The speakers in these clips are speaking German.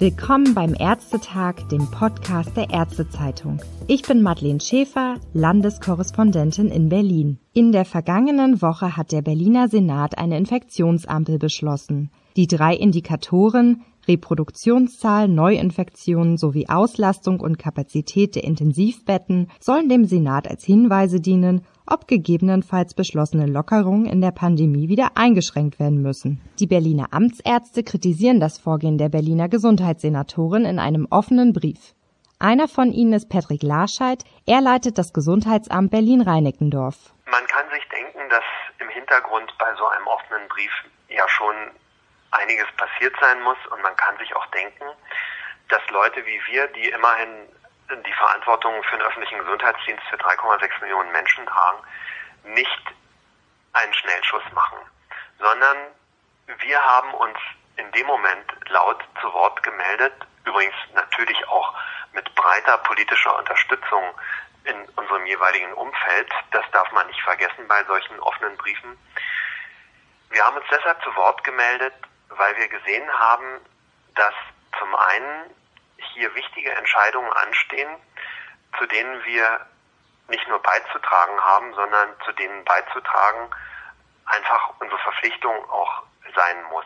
Willkommen beim Ärztetag, dem Podcast der Ärztezeitung. Ich bin Madeleine Schäfer, Landeskorrespondentin in Berlin. In der vergangenen Woche hat der Berliner Senat eine Infektionsampel beschlossen. Die drei Indikatoren Reproduktionszahl, Neuinfektionen sowie Auslastung und Kapazität der Intensivbetten sollen dem Senat als Hinweise dienen, ob gegebenenfalls beschlossene Lockerungen in der Pandemie wieder eingeschränkt werden müssen. Die Berliner Amtsärzte kritisieren das Vorgehen der Berliner Gesundheitssenatorin in einem offenen Brief. Einer von ihnen ist Patrick Larscheid. Er leitet das Gesundheitsamt Berlin-Reinickendorf. Man kann sich denken, dass im Hintergrund bei so einem offenen Brief ja schon einiges passiert sein muss und man kann sich auch denken, dass Leute wie wir, die immerhin die Verantwortung für den öffentlichen Gesundheitsdienst für 3,6 Millionen Menschen tragen, nicht einen Schnellschuss machen, sondern wir haben uns in dem Moment laut zu Wort gemeldet, übrigens natürlich auch mit breiter politischer Unterstützung in unserem jeweiligen Umfeld. Das darf man nicht vergessen bei solchen offenen Briefen. Wir haben uns deshalb zu Wort gemeldet, weil wir gesehen haben, dass zum einen hier wichtige Entscheidungen anstehen, zu denen wir nicht nur beizutragen haben, sondern zu denen beizutragen einfach unsere Verpflichtung auch sein muss.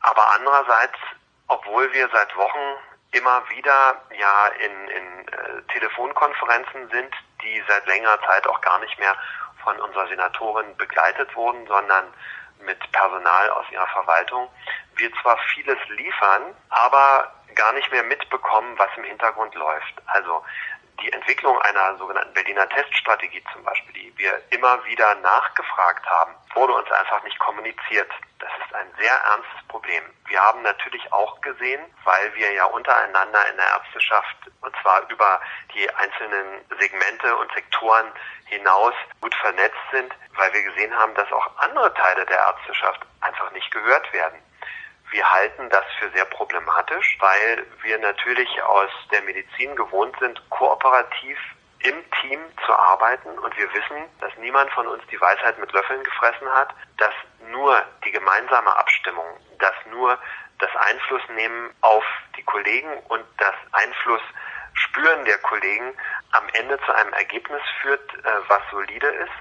Aber andererseits, obwohl wir seit Wochen immer wieder ja in, in äh, Telefonkonferenzen sind, die seit längerer Zeit auch gar nicht mehr von unserer Senatorin begleitet wurden, sondern mit Personal aus ihrer Verwaltung, wir zwar vieles liefern, aber gar nicht mehr mitbekommen, was im Hintergrund läuft. Also die Entwicklung einer sogenannten Berliner Teststrategie zum Beispiel, die wir immer wieder nachgefragt haben, wurde uns einfach nicht kommuniziert. Das ist ein sehr ernstes Problem. Wir haben natürlich auch gesehen, weil wir ja untereinander in der Ärzteschaft und zwar über die einzelnen Segmente und Sektoren hinaus gut vernetzt sind, weil wir gesehen haben, dass auch andere Teile der Ärzteschaft einfach nicht gehört werden. Wir halten das für sehr problematisch, weil wir natürlich aus der Medizin gewohnt sind, kooperativ im Team zu arbeiten und wir wissen, dass niemand von uns die Weisheit mit Löffeln gefressen hat, dass nur die gemeinsame Abstimmung, dass nur das Einflussnehmen auf die Kollegen und das Einfluss spüren der Kollegen am Ende zu einem Ergebnis führt, äh, was solide ist.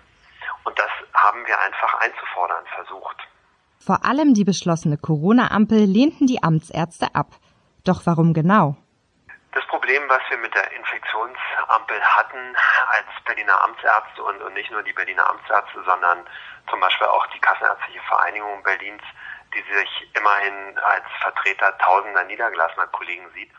Und das haben wir einfach einzufordern versucht. Vor allem die beschlossene Corona-Ampel lehnten die Amtsärzte ab. Doch warum genau? Das Problem, was wir mit der Infektionsampel hatten als Berliner Amtsärzte und, und nicht nur die Berliner Amtsärzte, sondern zum Beispiel auch die Kassenärztliche Vereinigung Berlins, die sich immerhin als Vertreter tausender niedergelassener Kollegen sieht,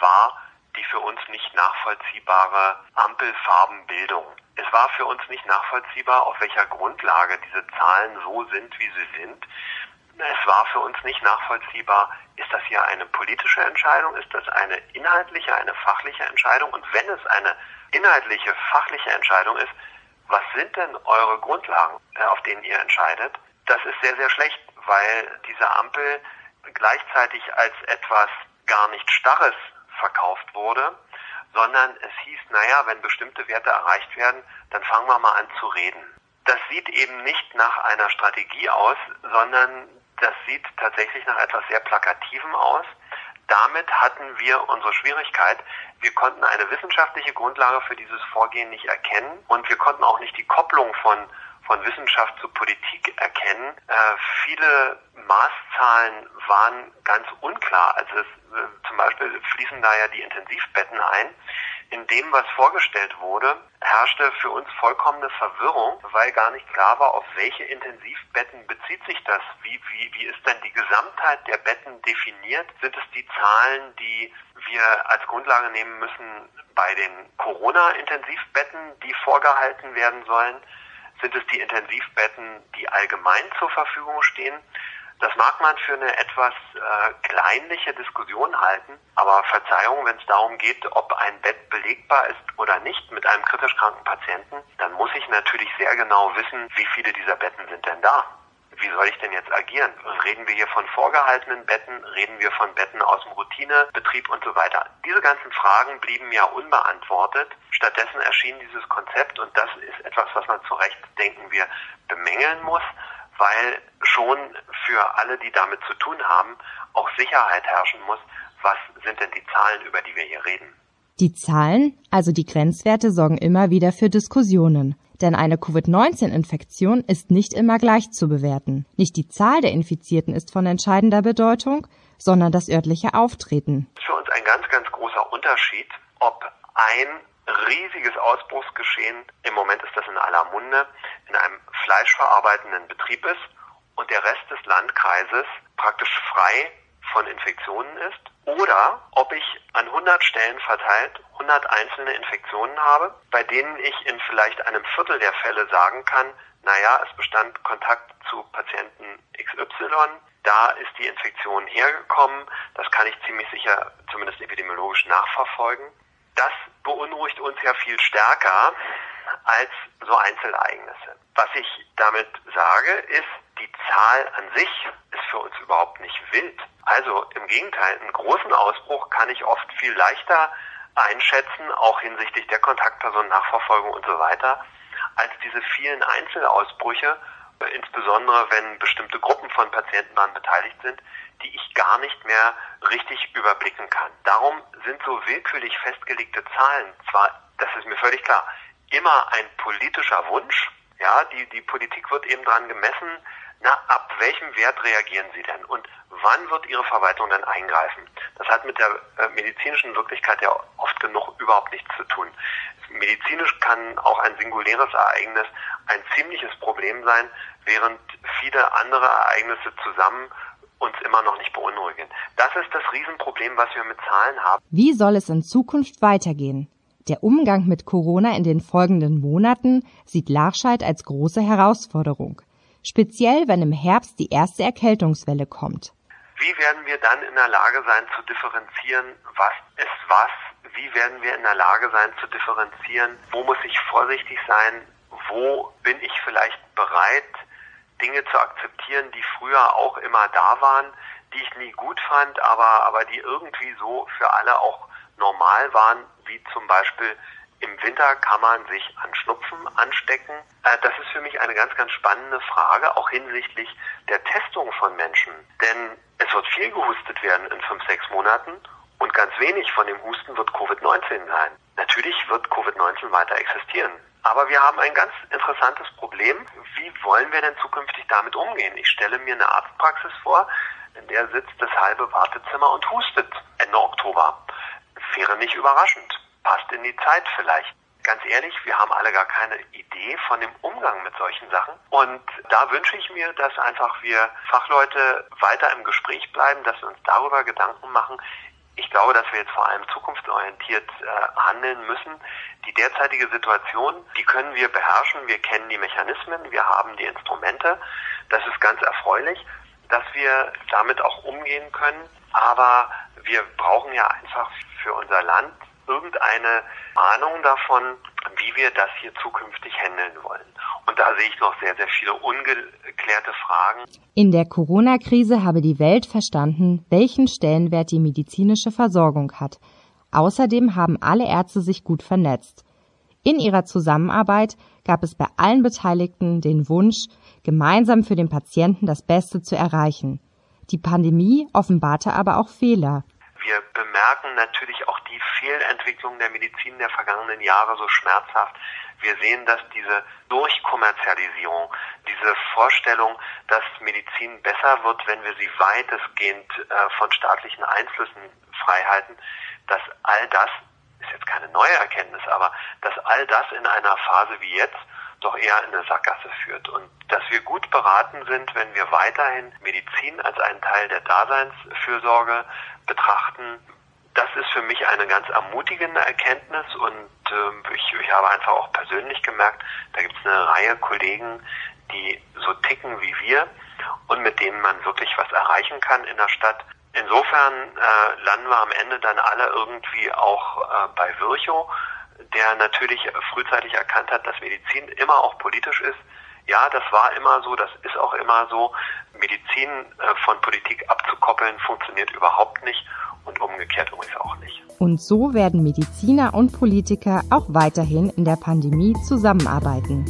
war die für uns nicht nachvollziehbare Ampelfarbenbildung. Es war für uns nicht nachvollziehbar, auf welcher Grundlage diese Zahlen so sind, wie sie sind. Es war für uns nicht nachvollziehbar, ist das hier eine politische Entscheidung, ist das eine inhaltliche, eine fachliche Entscheidung? Und wenn es eine inhaltliche, fachliche Entscheidung ist, was sind denn eure Grundlagen, äh, auf denen ihr entscheidet? Das ist sehr, sehr schlecht, weil diese Ampel gleichzeitig als etwas gar nicht Starres verkauft wurde sondern es hieß, naja, wenn bestimmte Werte erreicht werden, dann fangen wir mal an zu reden. Das sieht eben nicht nach einer Strategie aus, sondern das sieht tatsächlich nach etwas sehr Plakativem aus. Damit hatten wir unsere Schwierigkeit. Wir konnten eine wissenschaftliche Grundlage für dieses Vorgehen nicht erkennen und wir konnten auch nicht die Kopplung von von Wissenschaft zu Politik erkennen. Äh, viele Maßzahlen waren ganz unklar. Also es, äh, zum Beispiel fließen da ja die Intensivbetten ein. In dem, was vorgestellt wurde, herrschte für uns vollkommene Verwirrung, weil gar nicht klar war, auf welche Intensivbetten bezieht sich das. Wie, wie, wie ist denn die Gesamtheit der Betten definiert? Sind es die Zahlen, die wir als Grundlage nehmen müssen bei den Corona-Intensivbetten, die vorgehalten werden sollen? Sind es die Intensivbetten, die allgemein zur Verfügung stehen? Das mag man für eine etwas äh, kleinliche Diskussion halten, aber Verzeihung, wenn es darum geht, ob ein Bett belegbar ist oder nicht mit einem kritisch kranken Patienten, dann muss ich natürlich sehr genau wissen, wie viele dieser Betten sind denn da wie soll ich denn jetzt agieren? Reden wir hier von vorgehaltenen Betten? Reden wir von Betten aus dem Routinebetrieb und so weiter? Diese ganzen Fragen blieben ja unbeantwortet. Stattdessen erschien dieses Konzept und das ist etwas, was man zu Recht, denken wir, bemängeln muss, weil schon für alle, die damit zu tun haben, auch Sicherheit herrschen muss, was sind denn die Zahlen, über die wir hier reden? Die Zahlen, also die Grenzwerte, sorgen immer wieder für Diskussionen. Denn eine Covid-19-Infektion ist nicht immer gleich zu bewerten. Nicht die Zahl der Infizierten ist von entscheidender Bedeutung, sondern das örtliche Auftreten. Für uns ein ganz, ganz großer Unterschied, ob ein riesiges Ausbruchsgeschehen, im Moment ist das in aller Munde, in einem fleischverarbeitenden Betrieb ist und der Rest des Landkreises praktisch frei von Infektionen ist oder ob ich an 100 Stellen verteilt 100 einzelne Infektionen habe, bei denen ich in vielleicht einem Viertel der Fälle sagen kann, naja, es bestand Kontakt zu Patienten XY, da ist die Infektion hergekommen, das kann ich ziemlich sicher zumindest epidemiologisch nachverfolgen. Das beunruhigt uns ja viel stärker als so Einzelereignisse. Was ich damit sage, ist, die Zahl an sich ist für uns überhaupt nicht wild. Also im Gegenteil, einen großen Ausbruch kann ich oft viel leichter einschätzen, auch hinsichtlich der Kontaktpersonen, Nachverfolgung und so weiter, als diese vielen Einzelausbrüche, insbesondere wenn bestimmte Gruppen von Patienten daran beteiligt sind, die ich gar nicht mehr richtig überblicken kann. Darum sind so willkürlich festgelegte Zahlen zwar, das ist mir völlig klar, immer ein politischer Wunsch. Ja, die, die Politik wird eben daran gemessen, na, ab welchem Wert reagieren sie denn und wann wird ihre Verwaltung denn eingreifen? Das hat mit der äh, medizinischen Wirklichkeit ja oft genug überhaupt nichts zu tun. Medizinisch kann auch ein singuläres Ereignis ein ziemliches Problem sein, während viele andere Ereignisse zusammen uns immer noch nicht beunruhigen. Das ist das Riesenproblem, was wir mit Zahlen haben. Wie soll es in Zukunft weitergehen? Der Umgang mit Corona in den folgenden Monaten sieht Larscheid als große Herausforderung speziell wenn im Herbst die erste Erkältungswelle kommt. Wie werden wir dann in der Lage sein zu differenzieren, was ist was? Wie werden wir in der Lage sein zu differenzieren, wo muss ich vorsichtig sein, wo bin ich vielleicht bereit, Dinge zu akzeptieren, die früher auch immer da waren, die ich nie gut fand, aber, aber die irgendwie so für alle auch normal waren, wie zum Beispiel im Winter kann man sich an Schnupfen anstecken. Äh, das ist für mich eine ganz, ganz spannende Frage, auch hinsichtlich der Testung von Menschen. Denn es wird viel gehustet werden in fünf, sechs Monaten und ganz wenig von dem Husten wird Covid-19 sein. Natürlich wird Covid-19 weiter existieren. Aber wir haben ein ganz interessantes Problem. Wie wollen wir denn zukünftig damit umgehen? Ich stelle mir eine Arztpraxis vor, in der sitzt das halbe Wartezimmer und hustet Ende Oktober. Wäre nicht überraschend passt in die Zeit vielleicht. Ganz ehrlich, wir haben alle gar keine Idee von dem Umgang mit solchen Sachen. Und da wünsche ich mir, dass einfach wir Fachleute weiter im Gespräch bleiben, dass wir uns darüber Gedanken machen. Ich glaube, dass wir jetzt vor allem zukunftsorientiert äh, handeln müssen. Die derzeitige Situation, die können wir beherrschen. Wir kennen die Mechanismen, wir haben die Instrumente. Das ist ganz erfreulich, dass wir damit auch umgehen können. Aber wir brauchen ja einfach für unser Land irgendeine Ahnung davon, wie wir das hier zukünftig handeln wollen. Und da sehe ich noch sehr, sehr viele ungeklärte Fragen. In der Corona-Krise habe die Welt verstanden, welchen Stellenwert die medizinische Versorgung hat. Außerdem haben alle Ärzte sich gut vernetzt. In ihrer Zusammenarbeit gab es bei allen Beteiligten den Wunsch, gemeinsam für den Patienten das Beste zu erreichen. Die Pandemie offenbarte aber auch Fehler. Wir bemerken natürlich auch die Fehlentwicklung der Medizin der vergangenen Jahre so schmerzhaft. Wir sehen, dass diese Durchkommerzialisierung, diese Vorstellung, dass Medizin besser wird, wenn wir sie weitestgehend äh, von staatlichen Einflüssen freihalten, dass all das, ist jetzt keine neue Erkenntnis, aber dass all das in einer Phase wie jetzt doch eher in eine Sackgasse führt und dass wir gut beraten sind, wenn wir weiterhin Medizin als einen Teil der Daseinsfürsorge betrachten. Das ist für mich eine ganz ermutigende Erkenntnis und äh, ich, ich habe einfach auch persönlich gemerkt, da gibt es eine Reihe Kollegen, die so ticken wie wir und mit denen man wirklich was erreichen kann in der Stadt. Insofern äh, landen wir am Ende dann alle irgendwie auch äh, bei Virchow der natürlich frühzeitig erkannt hat, dass Medizin immer auch politisch ist. Ja, das war immer so, das ist auch immer so. Medizin äh, von Politik abzukoppeln funktioniert überhaupt nicht und umgekehrt übrigens auch nicht. Und so werden Mediziner und Politiker auch weiterhin in der Pandemie zusammenarbeiten.